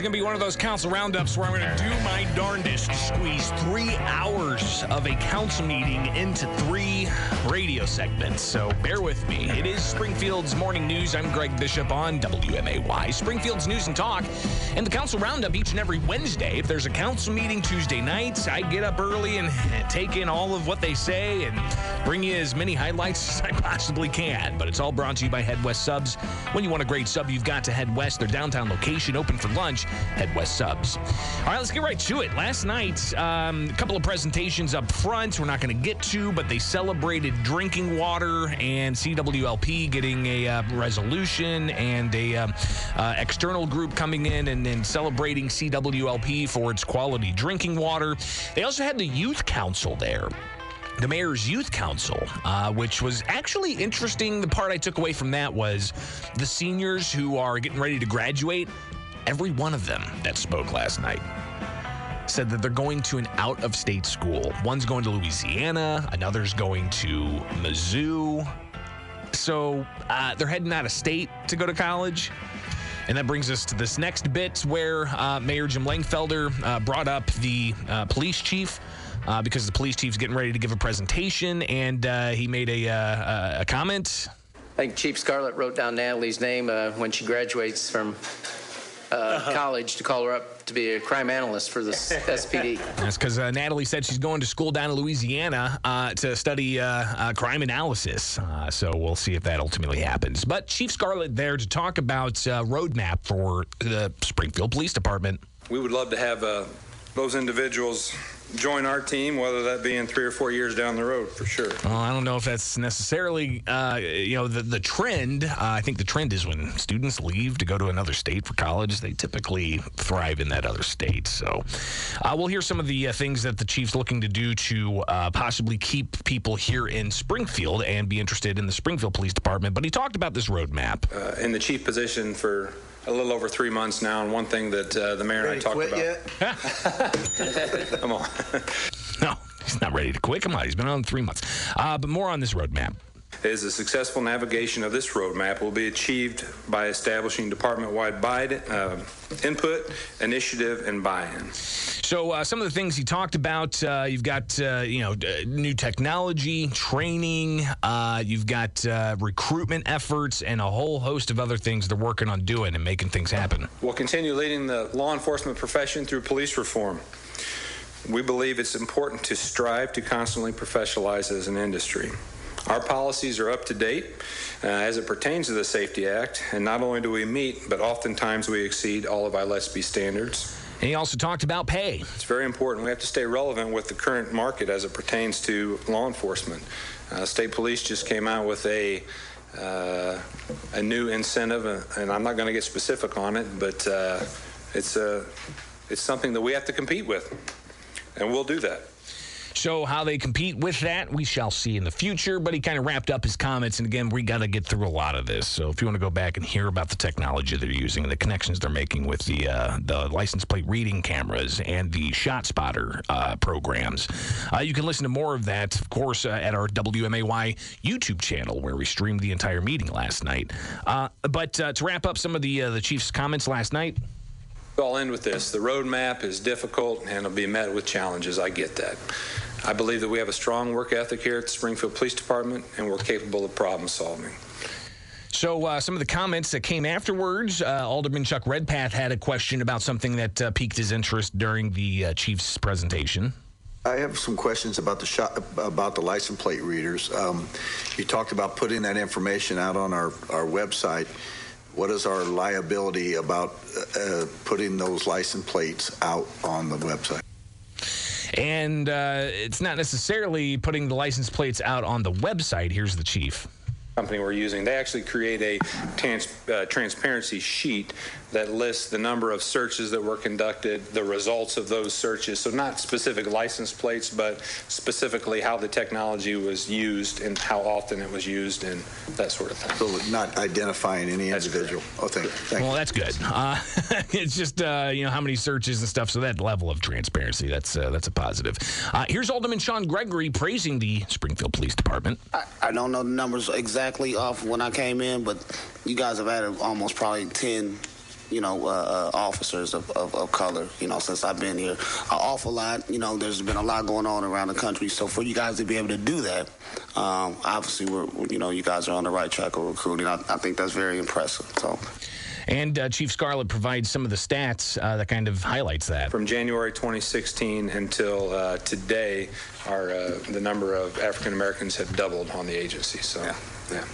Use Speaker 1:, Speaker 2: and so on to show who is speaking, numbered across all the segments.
Speaker 1: is going to be one of those council roundups where I'm going to do my darndest to squeeze three hours of a council meeting into three radio segments. So bear with me. It is Springfield's Morning News. I'm Greg Bishop on WMAY. Springfield's News and Talk. And the council roundup each and every Wednesday. If there's a council meeting Tuesday nights, I get up early and take in all of what they say and bring you as many highlights as I possibly can. But it's all brought to you by Head West Subs. When you want a great sub, you've got to head west. Their downtown location open for lunch. Head West Subs. All right, let's get right to it. Last night, um, a couple of presentations up front. We're not going to get to, but they celebrated drinking water and CWLP getting a uh, resolution and a um, uh, external group coming in and then celebrating CWLP for its quality drinking water. They also had the youth council there the mayor's youth council, uh, which was actually interesting. The part I took away from that was the seniors who are getting ready to graduate. Every one of them that spoke last night said that they're going to an out of state school. One's going to Louisiana, another's going to Mizzou. So uh, they're heading out of state to go to college. And that brings us to this next bit where uh, Mayor Jim Langfelder uh, brought up the uh, police chief uh, because the police chief's getting ready to give a presentation, and uh, he made a, a comment.
Speaker 2: I think Chief Scarlett wrote down Natalie's name when she graduates from uh, uh-huh. college to call her up to be a crime analyst for the SPD.
Speaker 1: That's because uh, Natalie said she's going to school down in Louisiana uh, to study uh, uh crime analysis. Uh, so we'll see if that ultimately happens. But Chief Scarlett there to talk about roadmap for the Springfield Police Department.
Speaker 3: We would love to have those individuals join our team, whether that be in three or four years down the road, for sure.
Speaker 1: Well, I don't know if that's necessarily, uh, you know, the the trend. Uh, I think the trend is when students leave to go to another state for college, they typically thrive in that other state. So, uh, we'll hear some of the uh, things that the chief's looking to do to uh, possibly keep people here in Springfield and be interested in the Springfield Police Department. But he talked about this roadmap.
Speaker 3: Uh, in the chief position for a little over three months now, and one thing that uh, the mayor and I talked
Speaker 4: quit
Speaker 3: about. Yet? Come on.
Speaker 1: no, he's not ready to quit. Come on, he's been on three months. Uh, but more on this roadmap
Speaker 3: is the successful navigation of this roadmap will be achieved by establishing department-wide buy uh, input, initiative, and buy-in.
Speaker 1: So uh, some of the things he talked about, uh, you've got uh, you know new technology, training, uh, you've got uh, recruitment efforts, and a whole host of other things they're working on doing and making things happen.
Speaker 3: We'll continue leading the law enforcement profession through police reform. We believe it's important to strive to constantly professionalize as an industry. Our policies are up to date uh, as it pertains to the SAFE-T Act, and not only do we meet, but oftentimes we exceed all of ILETSB standards.
Speaker 1: And he also talked about pay.
Speaker 3: It's very important. We have to stay relevant with the current market as it pertains to law enforcement. Uh, State Police just came out with a uh, a new incentive, uh, and I'm not going to get specific on it, but uh, it's a it's something that we have to compete with, and we'll do that.
Speaker 1: So, how they compete with that, we shall see in the future. But he kind of wrapped up his comments. And again, we got to get through a lot of this. So, if you want to go back and hear about the technology they're using and the connections they're making with the uh, the license plate reading cameras and the shot spotter uh, programs, uh, you can listen to more of that, of course, uh, at our WMAY YouTube channel where we streamed the entire meeting last night. Uh, but to wrap up some of the the chief's comments last night.
Speaker 3: I'll end with this. The roadmap is difficult and it'll be met with challenges. I get that. I believe that we have a strong work ethic here at the Springfield Police Department and we're capable of problem solving.
Speaker 1: So, uh, some of the comments that came afterwards, uh, Alderman Chuck Redpath had a question about something that uh, piqued his interest during the uh, chief's presentation.
Speaker 4: I have some questions about the shot, about the license plate readers. Um, you talked about putting that information out on our, our website. What is our liability about uh, putting those license plates out on the website?
Speaker 1: And uh, it's not necessarily putting the license plates out on the website. Here's the chief
Speaker 3: company we're using, they actually create a trans, uh, transparency sheet that lists the number of searches that were conducted, the results of those searches. So not specific license plates, but specifically how the technology was used and how often it was used and that sort of thing.
Speaker 4: So not identifying any individual. Oh, thank you. Thank
Speaker 1: well, that's good. Uh, it's just uh, you know how many searches and stuff. So that level of transparency, that's uh, that's a positive. Uh, here's Alderman Shawn Gregory praising the Springfield Police Department.
Speaker 5: I, I don't know the numbers exactly off when I came in, but you guys have added almost probably 10 you know, uh, uh, officers of, of, of, color, you know, since I've been here. An awful lot, you know, there's been a lot going on around the country. So for you guys to be able to do that, um, obviously, we're, you know, you guys are on the right track of recruiting. I, I think that's very impressive. So.
Speaker 1: And uh, Chief Scarlett provides some of the stats uh, that kind of highlights that.
Speaker 3: From January 2016 until uh, today, our uh, the number of African Americans have doubled on the agency. So, yeah. yeah.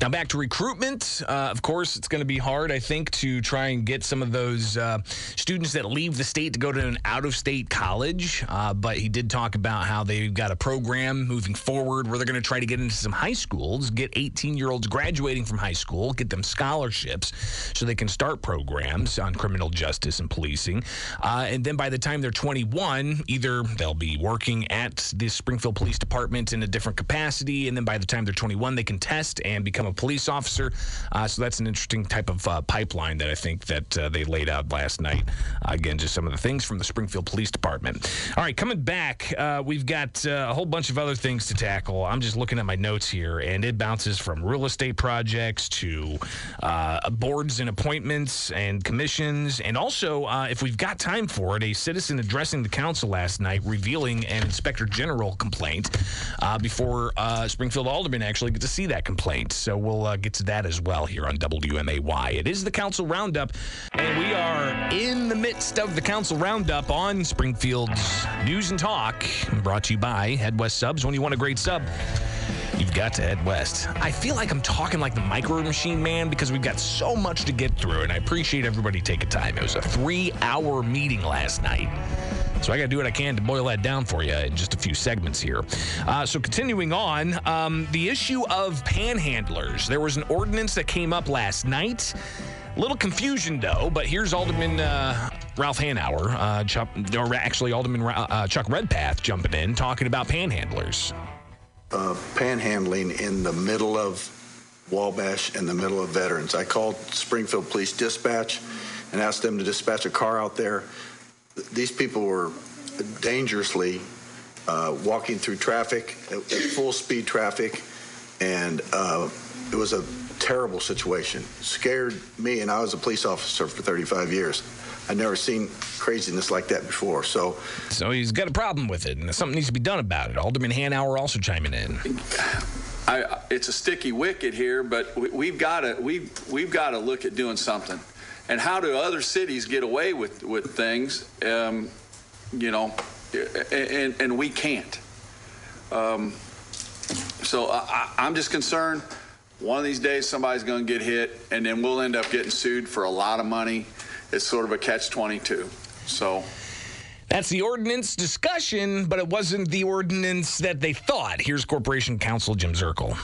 Speaker 1: Now, back to recruitment. Uh, of course, it's going to be hard, I think, to try and get some of those uh, students that leave the state to go to an out of state college. Uh, but he did talk about how they've got a program moving forward where they're going to try to get into some high schools, get 18 year olds graduating from high school, get them scholarships so they can start programs on criminal justice and policing. Uh, and then by the time they're 21, either they'll be working at the Springfield Police Department in a different capacity, and then by the time they're 21, they can test and become a police officer. Uh, so that's an interesting type of uh, pipeline that I think that uh, they laid out last night. again, just some of the things from the Springfield Police Department. All right, coming back, uh, we've got uh, a whole bunch of other things to tackle. I'm just looking at my notes here, and it bounces from real estate projects to uh, boards and appointments and commissions, and also, if we've got time for it, a citizen addressing the council last night revealing an inspector general complaint before Springfield Alderman actually get to see that complaint. So we'll uh, get to that as well here on WMAY. It is the Council Roundup, and we are in the midst of the Council Roundup on Springfield's News and Talk, brought to you by Head West Subs. When you want a great sub, You've got to head west. I feel like I'm talking like the micro machine man because we've got so much to get through, and I appreciate everybody taking time. It was a three hour meeting last night. So I got to do what I can to boil that down for you in just a few segments here. Uh, so continuing on, um, the issue of panhandlers. There was an ordinance that came up last night. A little confusion though, but here's Alderman uh, Ralph Hanauer, uh, Chuck, or actually Alderman uh, Chuck Redpath jumping in, talking about panhandlers.
Speaker 4: Uh, panhandling in the middle of Wabash, in the middle of Veterans. I called Springfield Police Dispatch and asked them to dispatch a car out there these people were dangerously uh, walking through traffic at, at, full speed traffic, and uh, it was a terrible situation. Scared me, and I was a police officer for 35 years. I'd never seen craziness like that before. So,
Speaker 1: so he's got a problem with it, and something needs to be done about it. Alderman Hanauer also chiming in.
Speaker 6: I, it's a sticky wicket here, but we, have got to we've we've got to look at doing something and how do other cities get away with with things? Um, you know, and and we can't. Um, so I, I'm just concerned. One of these days, somebody's going to get hit, and then we'll end up getting sued for a lot of money. It's sort of a catch-22. So.
Speaker 1: That's the ordinance discussion, but it wasn't the ordinance that they thought. Here's Corporation Counsel Jim Zerkle.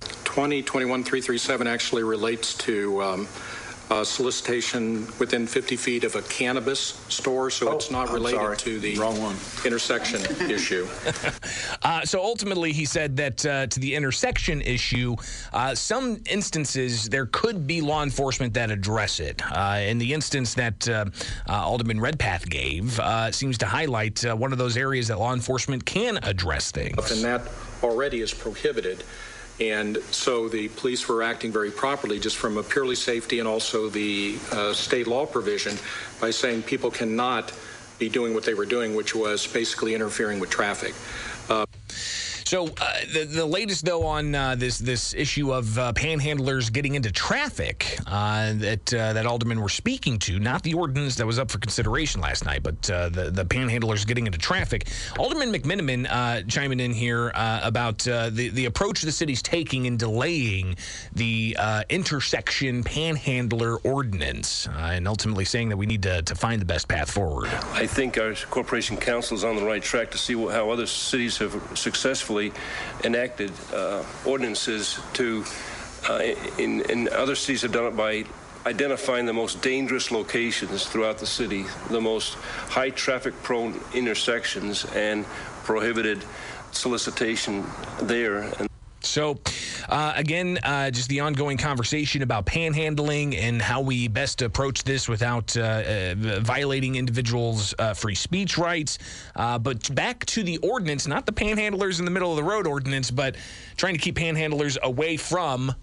Speaker 7: 2021-337 actually relates to um, uh, solicitation within 50 feet of a cannabis store, so
Speaker 4: oh,
Speaker 7: it's not related to the
Speaker 4: Wrong one.
Speaker 7: intersection issue.
Speaker 1: Uh, so ultimately, he said that uh, to the intersection issue, uh, some instances there could be law enforcement that address it. Uh, in the instance that uh, Alderman Redpath gave, seems to highlight one of those areas that law enforcement can address things.
Speaker 7: And that already is prohibited. And so the police were acting very properly just from a purely safety and also the uh, state law provision by saying people cannot be doing what they were doing, which was basically interfering with traffic. Uh,
Speaker 1: so uh, the the latest though on uh, this this issue of uh, panhandlers getting into traffic uh, that uh, that aldermen were speaking to, not the ordinance that was up for consideration last night, but uh, the the panhandlers getting into traffic. Alderman McMenamin chiming in here about the the approach the city's taking in delaying the intersection panhandler ordinance, and ultimately saying that we need to, to find the best path forward.
Speaker 8: I think our corporation counsel is on the right track to see how other cities have successfully successfully enacted uh, ordinances to, uh, in, in other cities have done it by identifying the most dangerous locations throughout the city, the most high traffic prone intersections, and prohibited solicitation there. And
Speaker 1: so, uh, again, uh, just the ongoing conversation about panhandling and how we best approach this without uh, uh violating individuals' uh, free speech rights. Uh, but back to the ordinance, not the panhandlers in the middle of the road ordinance, but trying to keep panhandlers away from,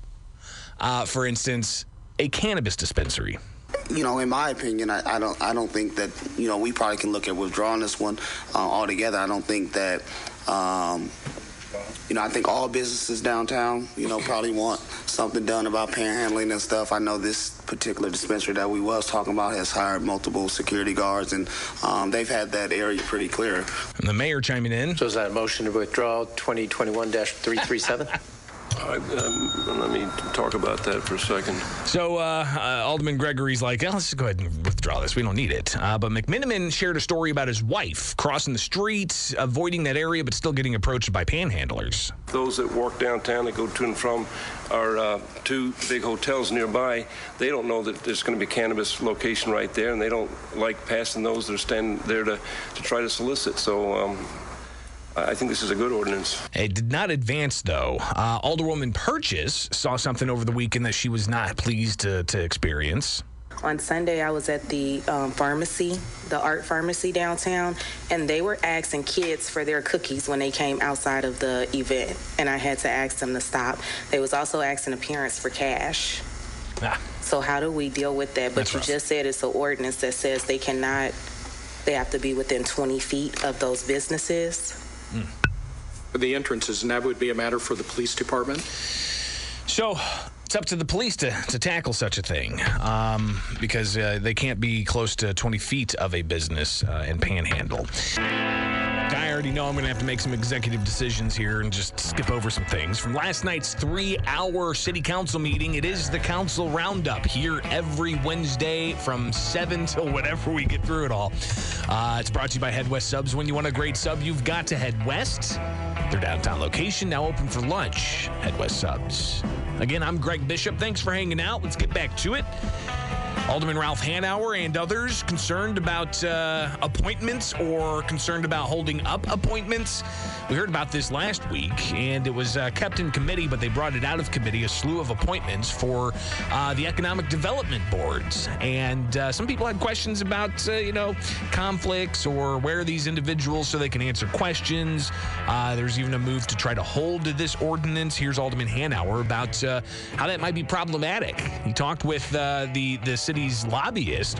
Speaker 1: for instance, a cannabis dispensary.
Speaker 5: you know, in my opinion, I, I don't I don't think that you know we probably can look at withdrawing this one uh, altogether. I don't think that. Um, you know, I think all businesses downtown, you know, probably want something done about panhandling and stuff. I know this particular dispensary that we was talking about has hired multiple security guards, and um, they've had that area pretty clear.
Speaker 1: And the mayor chiming in.
Speaker 2: So is that a motion to withdraw 2021-337?
Speaker 8: I, um, let me talk about that for a second.
Speaker 1: So uh, uh, Alderman Gregory's like, oh, let's just go ahead and withdraw this. We don't need it. Uh, but McMenamin shared a story about his wife crossing the street, avoiding that area, but still getting approached by panhandlers.
Speaker 8: Those that walk downtown, that go to and from our uh, two big hotels nearby, they don't know that there's going to be a cannabis location right there, and they don't like passing those that are standing there to, to try to solicit. So um, I I think this is a good ordinance.
Speaker 1: It did not advance, though. Uh, Alderwoman Purchase saw something over the weekend that she was not pleased to, to experience.
Speaker 9: On Sunday, I was at the um, pharmacy, the art pharmacy downtown, and they were asking kids for their cookies when they came outside of the event, and I had to ask them to stop. They was also asking parents for cash.
Speaker 1: Ah,
Speaker 9: So how do we deal with that? But
Speaker 1: That's
Speaker 9: you
Speaker 1: rough.
Speaker 9: just said it's an ordinance that says they cannot, they have to be within 20 feet of those businesses.
Speaker 7: The entrances, and that would be a matter for the police department.
Speaker 1: So it's up to the police to, to tackle such a thing um, because uh, they can't be close to 20 feet of a business uh, and panhandle. I already know I'm going to have to make some executive decisions here and just skip over some things. From last night's three hour city council meeting, it is the council roundup here every Wednesday from 7 till whenever we get through it all. Uh, it's brought to you by Head West Subs. When you want a great sub, you've got to head west. Their downtown location now open for lunch. Head West Subs. Again, I'm Greg Bishop. Thanks for hanging out. Let's get back to it. Alderman Ralph Hanauer and others concerned about uh, appointments or concerned about holding up appointments. We heard about this last week, and it was uh, kept in committee, but they brought it out of committee a slew of appointments for uh, the economic development boards. And uh, some people had questions about, uh, you know, conflicts or where these individuals so they can answer questions. Uh, there's even a move to try to hold this ordinance. Here's Alderman Hanauer about how that might be problematic. He talked with the the lobbyist,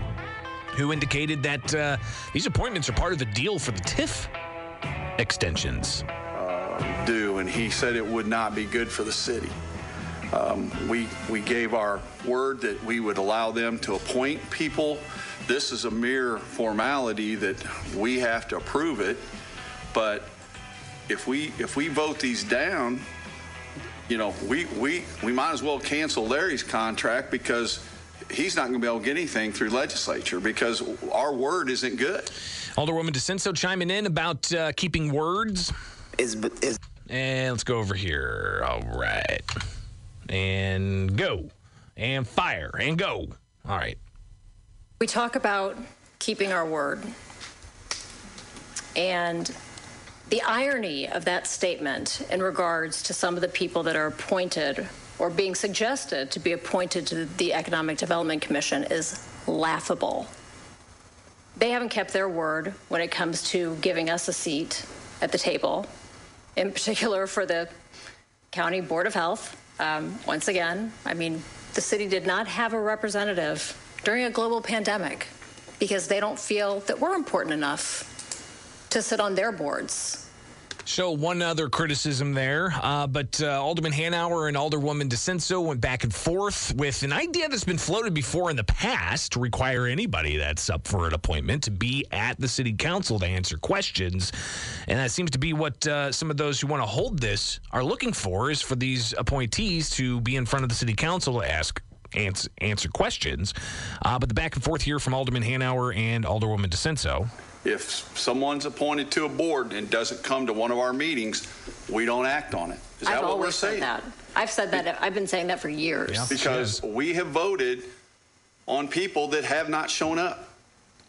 Speaker 1: who indicated that uh, these appointments are part of the deal for the TIF extensions.
Speaker 6: do, and he said it would not be good for the city. Um, we, we gave our word that we would allow them to appoint people. This is a mere formality that we have to approve it, but if we, if we vote these down, you know, we, we, we might as well cancel Larry's contract because he's not going to be able to get anything through legislature because our word isn't good.
Speaker 1: Alderwoman DiCenso chiming in about uh, keeping words.
Speaker 5: Is is
Speaker 1: And let's go over here. All right. And go. And fire. And go. All right.
Speaker 10: We talk about keeping our word. And the irony of that statement in regards to some of the people that are appointed or being suggested to be appointed to the Economic Development Commission is laughable. They haven't kept their word when it comes to giving us a seat at the table, in particular for the County Board of Health. Um, once again, I mean, the city did not have a representative during a global pandemic because they don't feel that we're important enough to sit on their boards.
Speaker 1: So one other criticism there, uh, but uh, Alderman Hanauer and Alderwoman DiCenso went back and forth with an idea that's been floated before in the past to require anybody that's up for an appointment to be at the city council to answer questions, and that seems to be what uh, some of those who want to hold this are looking for is for these appointees to be in front of the city council to ask. Answer, answer questions, uh, but the back and forth here from Alderman Hanauer and Alderwoman DiCenso.
Speaker 6: If someone's appointed to a board and doesn't come to one of our meetings, we don't act on it. Is that
Speaker 10: I've
Speaker 6: what we're
Speaker 10: always said
Speaker 6: saying?
Speaker 10: that. I've said that. I've been saying that for years.
Speaker 6: Because we have voted on people that have not shown up.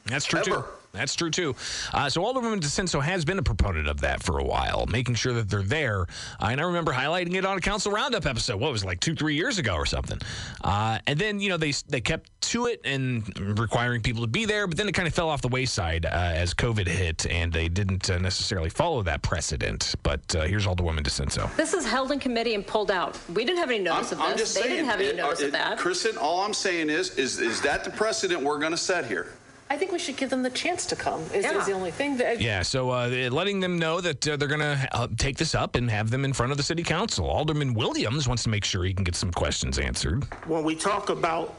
Speaker 1: That's true
Speaker 6: Ever.
Speaker 1: Too. That's true too. Uh, so Alderman DiCenso has been a proponent of that for a while, making sure that they're there. Uh, and I remember highlighting it on a council roundup episode. What was it, like two, three years ago or something? Uh, and then you know they they kept to it and requiring people to be there, but then it kind of fell off the wayside uh, as COVID hit, and they didn't uh, necessarily follow that precedent. But uh, here's Alderwoman DiCenso.
Speaker 10: This is held in committee and pulled out. We didn't have any notice
Speaker 6: I'm,
Speaker 10: of
Speaker 6: I'm
Speaker 10: this.
Speaker 6: just
Speaker 10: they
Speaker 6: saying,
Speaker 10: didn't have any
Speaker 6: it-
Speaker 10: notice
Speaker 6: it-
Speaker 10: of that.
Speaker 6: Kristen, all I'm saying is, is, is that the precedent we're going to set here?
Speaker 11: I think we should give them the chance to come. Is,
Speaker 10: Yeah.
Speaker 11: is the only thing that.
Speaker 1: Yeah, so uh, letting them know that uh, they're going to uh, take this up and have them in front of the city council. Alderman Williams wants to make sure he can get some questions answered.
Speaker 12: when we talk about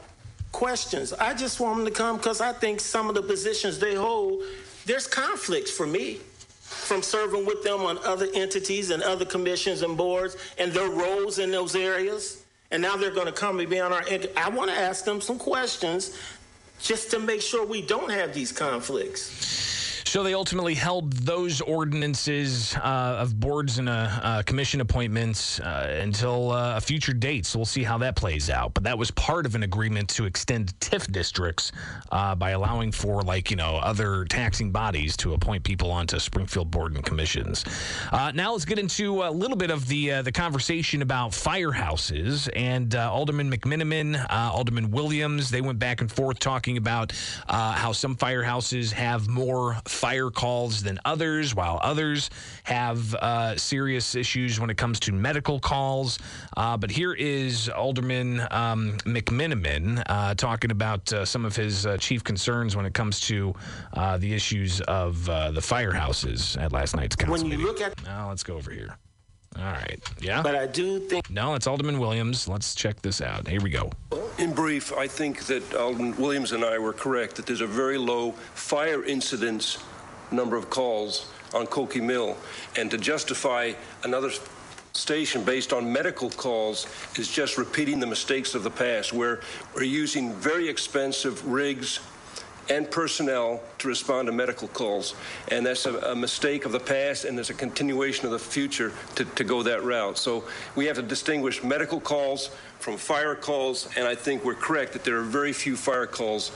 Speaker 12: questions. I just want them to come because I think some of the positions they hold, there's conflicts for me from serving with them on other entities and other commissions and boards and their roles in those areas. And now they're going to come and be on our. I want to ask them some questions just to make sure we don't have these conflicts.
Speaker 1: So they ultimately held those ordinances uh, of boards and uh, uh, commission appointments uh, until uh, a future date. So we'll see how that plays out. But that was part of an agreement to extend TIF districts by allowing for, like, you know, other taxing bodies to appoint people onto Springfield board and commissions. Now let's get into a little bit of the the conversation about firehouses and Alderman McMenamin, Alderman Williams. They went back and forth talking about how some firehouses have more fire calls than others, while others have uh, serious issues when it comes to medical calls. Uh, but here is Alderman um, McMenamin uh, talking about uh, some of his uh, chief concerns when it comes to uh, the issues of uh, the firehouses at last night's council
Speaker 12: When you
Speaker 1: meeting.
Speaker 12: look at,
Speaker 1: Now let's go over here. All right. Yeah.
Speaker 12: but I do think
Speaker 1: No, it's Alderman Williams. Let's check this out. Here we go.
Speaker 8: In brief, I think that Alderman Williams and I were correct that there's a very low fire incidence number of calls on Koke Mill. And to justify another station based on medical calls is just repeating the mistakes of the past, where we're using very expensive rigs and personnel to respond to medical calls. And that's a, a mistake of the past, and there's a continuation of the future to, to go that route. So we have to distinguish medical calls from fire calls, and I think we're correct that there are very few fire calls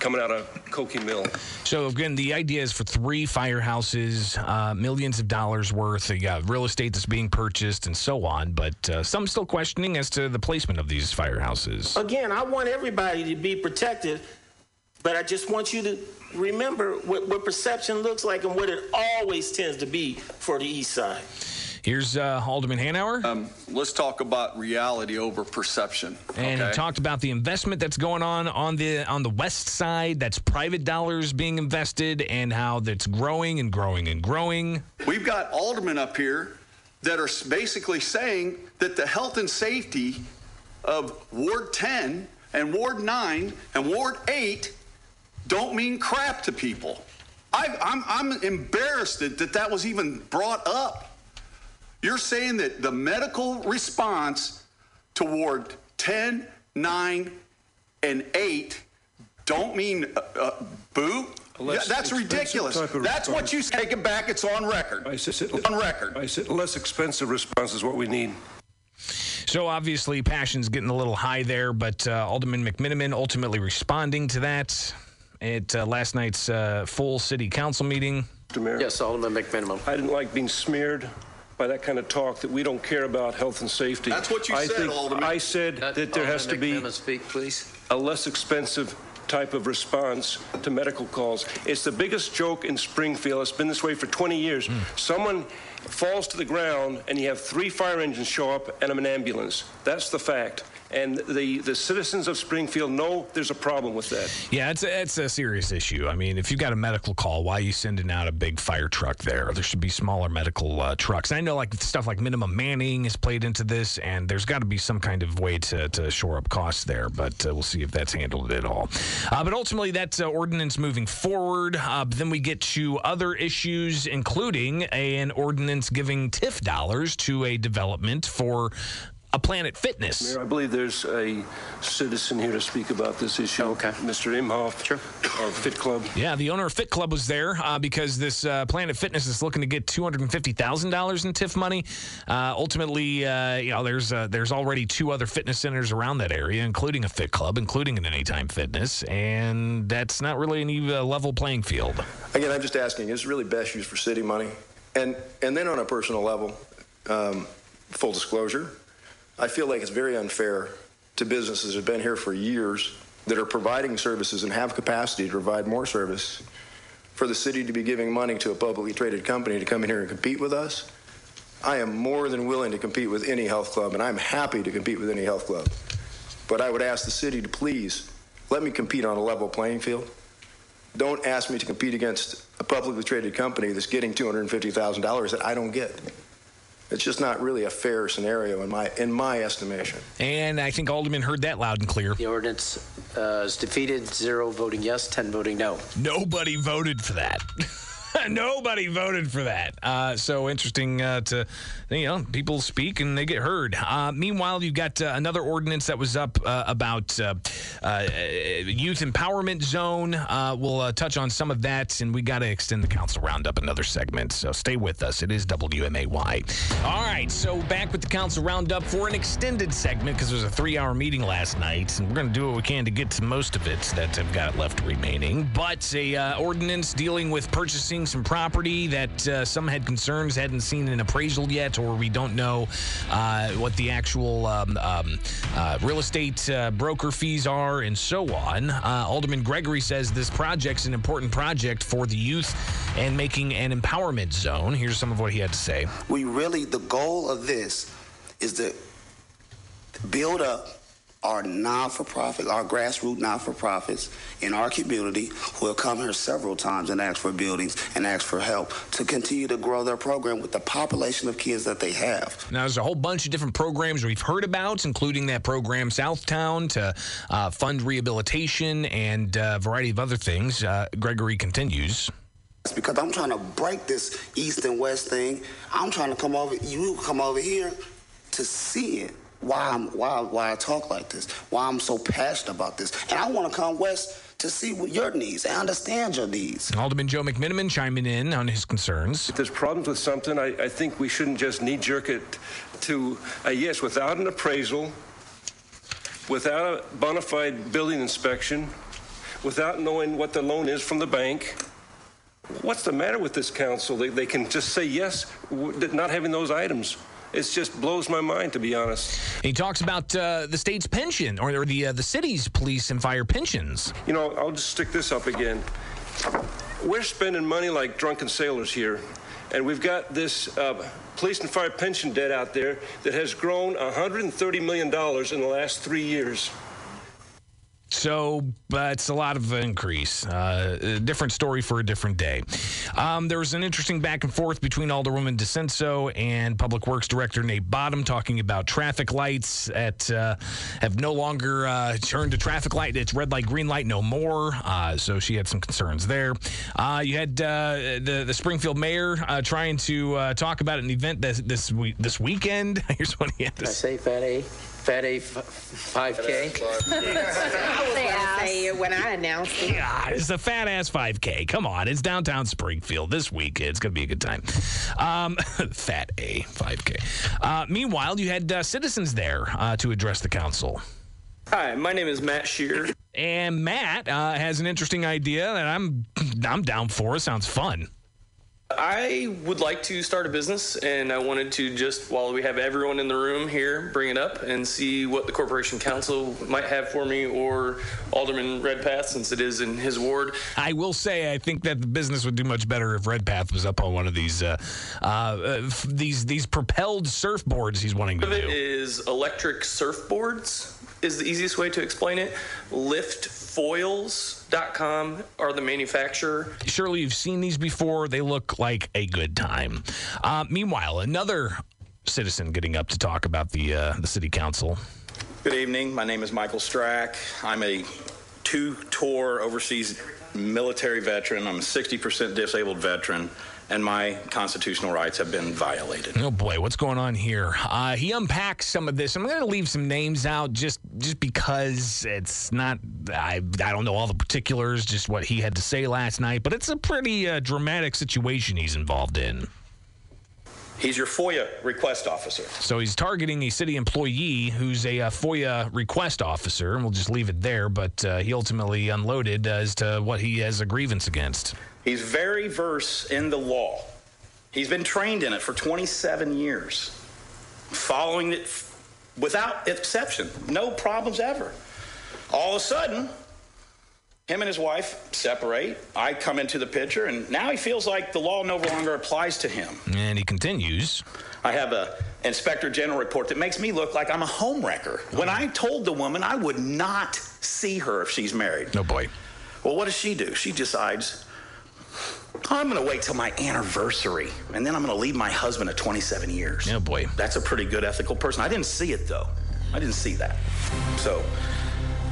Speaker 8: coming out of Koke Mill.
Speaker 1: So again, the idea is for three firehouses, uh, millions of dollars worth. You got real estate that's being purchased and so on. But uh, some still questioning as to the placement of these firehouses.
Speaker 12: again, I want everybody to be protected, but I just want you to remember what, what perception looks like and what it always tends to be for the East Side.
Speaker 1: Here's uh, Alderman Hanauer.
Speaker 6: Um, let's talk about reality over perception.
Speaker 1: and
Speaker 6: okay?
Speaker 1: he talked about the investment that's going on on the on the west side. That's private dollars being invested, and how that's growing and growing and growing.
Speaker 6: We've got aldermen up here that are basically saying that the health and safety of Ward 10 and Ward 9 and Ward 8 don't mean crap to people. I, I'm, I'm embarrassed that, that that was even brought up. You're saying that the medical response toward 10, 9, and 8 don't mean uh, uh, boo?
Speaker 8: Less
Speaker 6: Yeah, That's ridiculous.
Speaker 8: type of
Speaker 6: That's what you
Speaker 8: response.
Speaker 6: take it back. It's on record.
Speaker 8: I said,
Speaker 6: on record.
Speaker 8: I said less expensive response is what we need.
Speaker 1: So obviously, passion's getting a little high there, but uh, Alderman McMenamin ultimately responding to that at uh, last night's uh, full city council meeting.
Speaker 8: Mr. Mayor.
Speaker 2: Yes, Alderman McMenamin.
Speaker 8: I didn't like being smeared by that kind of talk that we don't care about health and safety.
Speaker 6: That's what you
Speaker 8: I
Speaker 6: said,
Speaker 8: think,
Speaker 6: Alderman.
Speaker 8: I said that there has to be
Speaker 2: speak, please.
Speaker 8: a less expensive type of response to medical calls. It's the biggest joke in Springfield. It's been this way for 20 years. Someone falls to the ground and you have three fire engines show up and an ambulance. That's the fact. And the, the citizens of Springfield know there's a problem with that.
Speaker 1: Yeah, it's a, it's a serious issue. I mean, if you've got a medical call, why are you sending out a big fire truck there? There should be smaller medical uh, trucks. And I know like stuff like minimum manning is played into this, and there's got to be some kind of way to, to shore up costs there, but uh, we'll see if that's handled at all. Uh, but ultimately, that's uh, ordinance moving forward. Uh, then we get to other issues, including an ordinance giving TIF dollars to a development for a Planet Fitness.
Speaker 8: Mayor, I believe there's a citizen here to speak about this issue. Okay. Mr. Imhoff. Sure. Of Fit Club.
Speaker 1: Yeah, the owner of Fit Club was there uh, because this uh, Planet Fitness is looking to get two hundred and fifty thousand dollars in TIF money. Uh, ultimately, uh, you know, there's uh, there's already two other fitness centers around that area, including a Fit Club, including an Anytime Fitness, and that's not really any uh, level playing field.
Speaker 13: Again, I'm just asking: is it really best used for city money? And and then on a personal level, um, full disclosure, I feel like it's very unfair to businesses that have been here for years that are providing services and have capacity to provide more service for the city to be giving money to a publicly traded company to come in here and compete with us. I am more than willing to compete with any health club, and I'm happy to compete with any health club. But I would ask the city to please let me compete on a level playing field. Don't ask me to compete against a publicly traded company that's getting $250,000 that I don't get. It's just not really a fair scenario in my in my estimation.
Speaker 1: And I think Alderman heard that loud and clear.
Speaker 2: The ordinance uh, is defeated, zero voting yes, 10 voting no.
Speaker 1: Nobody voted for that. Nobody voted for that. Uh, so interesting uh, to, you know, people speak and they get heard. Uh, meanwhile, you've got uh, another ordinance that was up uh, about uh, youth empowerment zone. we'll touch on some of that, and we got to extend the council roundup another segment. So stay with us. It is WMAY. All right, so back with the council roundup for an extended segment because there was a three-hour meeting last night, and we're going to do what we can to get to most of it that have got left remaining. But a ordinance dealing with purchasing some property that uh, some had concerns hadn't seen an appraisal yet, or we don't know uh, what the actual um, um, uh, real estate uh, broker fees are, and so on. Uh, Alderman Gregory says this project's an important project for the youth and making an empowerment zone. Here's some of what he had to say.
Speaker 5: We really, the goal of this is to build up our non-for-profit, our grassroots non-for-profits in our community who have come here several times and asked for buildings and asked for help to continue to grow their program with the population of kids that they have.
Speaker 1: Now, there's a whole bunch of different programs we've heard about, including that program Southtown to uh, fund rehabilitation and uh, a variety of other things. Uh, Gregory continues.
Speaker 5: It's because I'm trying to break this east and west thing. I'm trying to come over, you come over here to see it why I'm why why I talk like this, why I'm so passionate about this, and I want to come west to see what your needs and understand your needs.
Speaker 1: Alderman Joe McMenamin chiming in on his concerns.
Speaker 8: If there's problems with something, I, I think we shouldn't just knee jerk it to a yes without an appraisal, without a bona fide building inspection, without knowing what the loan is from the bank. What's the matter with this council? They, they can just say yes, not having those items it just blows my mind, to be honest.
Speaker 1: He talks about uh, the state's pension or, or the uh, the city's police and fire pensions.
Speaker 8: You know, I'll just stick this up again. We're spending money like drunken sailors here, and we've got this uh, police and fire pension debt out there that has grown 130 million dollars in the last three years.
Speaker 1: So uh, it's a lot of increase. Uh, a different story for a different day. Um, there was an interesting back and forth between Alderwoman DiCenso and Public Works Director Nate Bottom talking about traffic lights that uh, have no longer uh, turned to traffic light. It's red light, green light, no more. Uh, so she had some concerns there. Uh, you had the the Springfield mayor trying to talk about an event this this, week, this weekend. Here's what he had to
Speaker 2: say. Fat A. Fat A 5K.
Speaker 9: I was going to say it when I announced it.
Speaker 1: Yeah, it's a fat ass 5K. Come on, it's downtown Springfield this week. It's going to be a good time. Um, fat A 5K. Uh, meanwhile, you had uh, citizens there uh, to address the council.
Speaker 14: Hi, my name is Matt Shear.
Speaker 1: And Matt uh, has an interesting idea that I'm I'm down for. It sounds fun.
Speaker 14: I would like to start a business, and I wanted to just, while we have everyone in the room here, bring it up and see what the Corporation Counsel might have for me or Alderman Redpath, since it is in his ward.
Speaker 1: I will say, I think that the business would do much better if Redpath was up on one of these uh, uh, these these propelled surfboards he's wanting to do.
Speaker 14: It is electric surfboards is the easiest way to explain it. Liftfoils.com are the manufacturer.
Speaker 1: Surely you've seen these before. They look like a good time. Uh, meanwhile, another citizen getting up to talk about the uh, the city council.
Speaker 15: Good evening. My name is Michael Strack. I'm a two tour overseas military veteran. I'm a 60% disabled veteran. And my constitutional rights have been violated.
Speaker 1: Oh boy, what's going on here? Uh, he unpacks some of this. I'm going to leave some names out just just because it's not. I I don't know all the particulars, just what he had to say last night. But it's a pretty uh, dramatic situation he's involved in.
Speaker 15: He's your FOIA request officer.
Speaker 1: So he's targeting a city employee who's a, uh FOIA request officer, and we'll just leave it there. But uh, he ultimately unloaded as to what he has a grievance against.
Speaker 15: He's very versed in the law. He's been trained in it for 27 years, following it without exception, no problems ever. All of a sudden, him and his wife separate. I come into the picture, and now he feels like the law no longer applies to him.
Speaker 1: And he continues.
Speaker 15: I have a inspector general report that makes me look like I'm a home wrecker. When I told the woman I would not see her if she's married.
Speaker 1: No boy.
Speaker 15: Well, what does she do? She decides Oh, I'm going to wait till my anniversary, and then I'm going to leave my husband at 27 years.
Speaker 1: Oh boy.
Speaker 15: That's a pretty good ethical person. I didn't see it though. I didn't see that. So,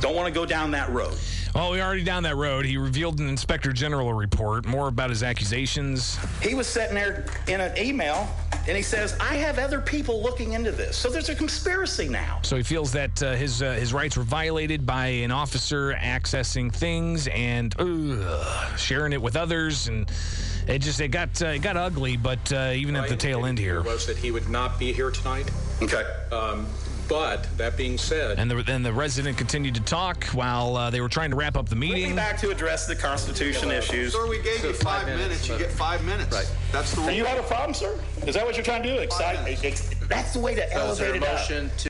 Speaker 15: don't want to go down that road.
Speaker 1: Well, we're already down that road. He revealed an inspector general report, more about his accusations.
Speaker 15: He was sitting there in an email, and he says, "I have other people looking into this." So there's a conspiracy now.
Speaker 1: So he feels that uh, his uh, his rights were violated by an officer accessing things and uh, sharing it with others, and it just it got uh, it got ugly. But uh, even at the tail end here,
Speaker 7: was that he would not be here tonight.
Speaker 15: Okay.
Speaker 7: Um, but that being said,
Speaker 1: and then the resident continued to talk while uh, they were trying to wrap up the
Speaker 15: We'll
Speaker 1: meeting.
Speaker 15: back to address the Constitution issues.
Speaker 4: Sir, we gave you five minutes. You get five minutes. Right. That's the
Speaker 15: Do
Speaker 4: rule.
Speaker 15: you have a problem, sir? Is that what you're trying to do? Excite, that's the way to
Speaker 2: So is there
Speaker 15: elevate
Speaker 2: a
Speaker 15: it up.
Speaker 2: to